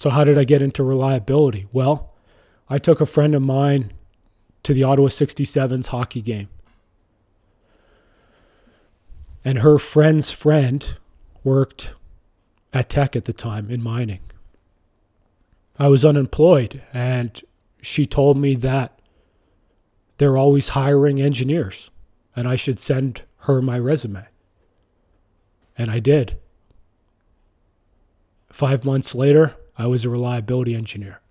So, how did I get into reliability? Well, I took a friend of mine to the Ottawa 67s hockey game. And her friend's friend worked at Teck at the time in mining. I was unemployed, and she told me that they're always hiring engineers, and I should send her my resume. And I did. Five months later, I was a reliability engineer.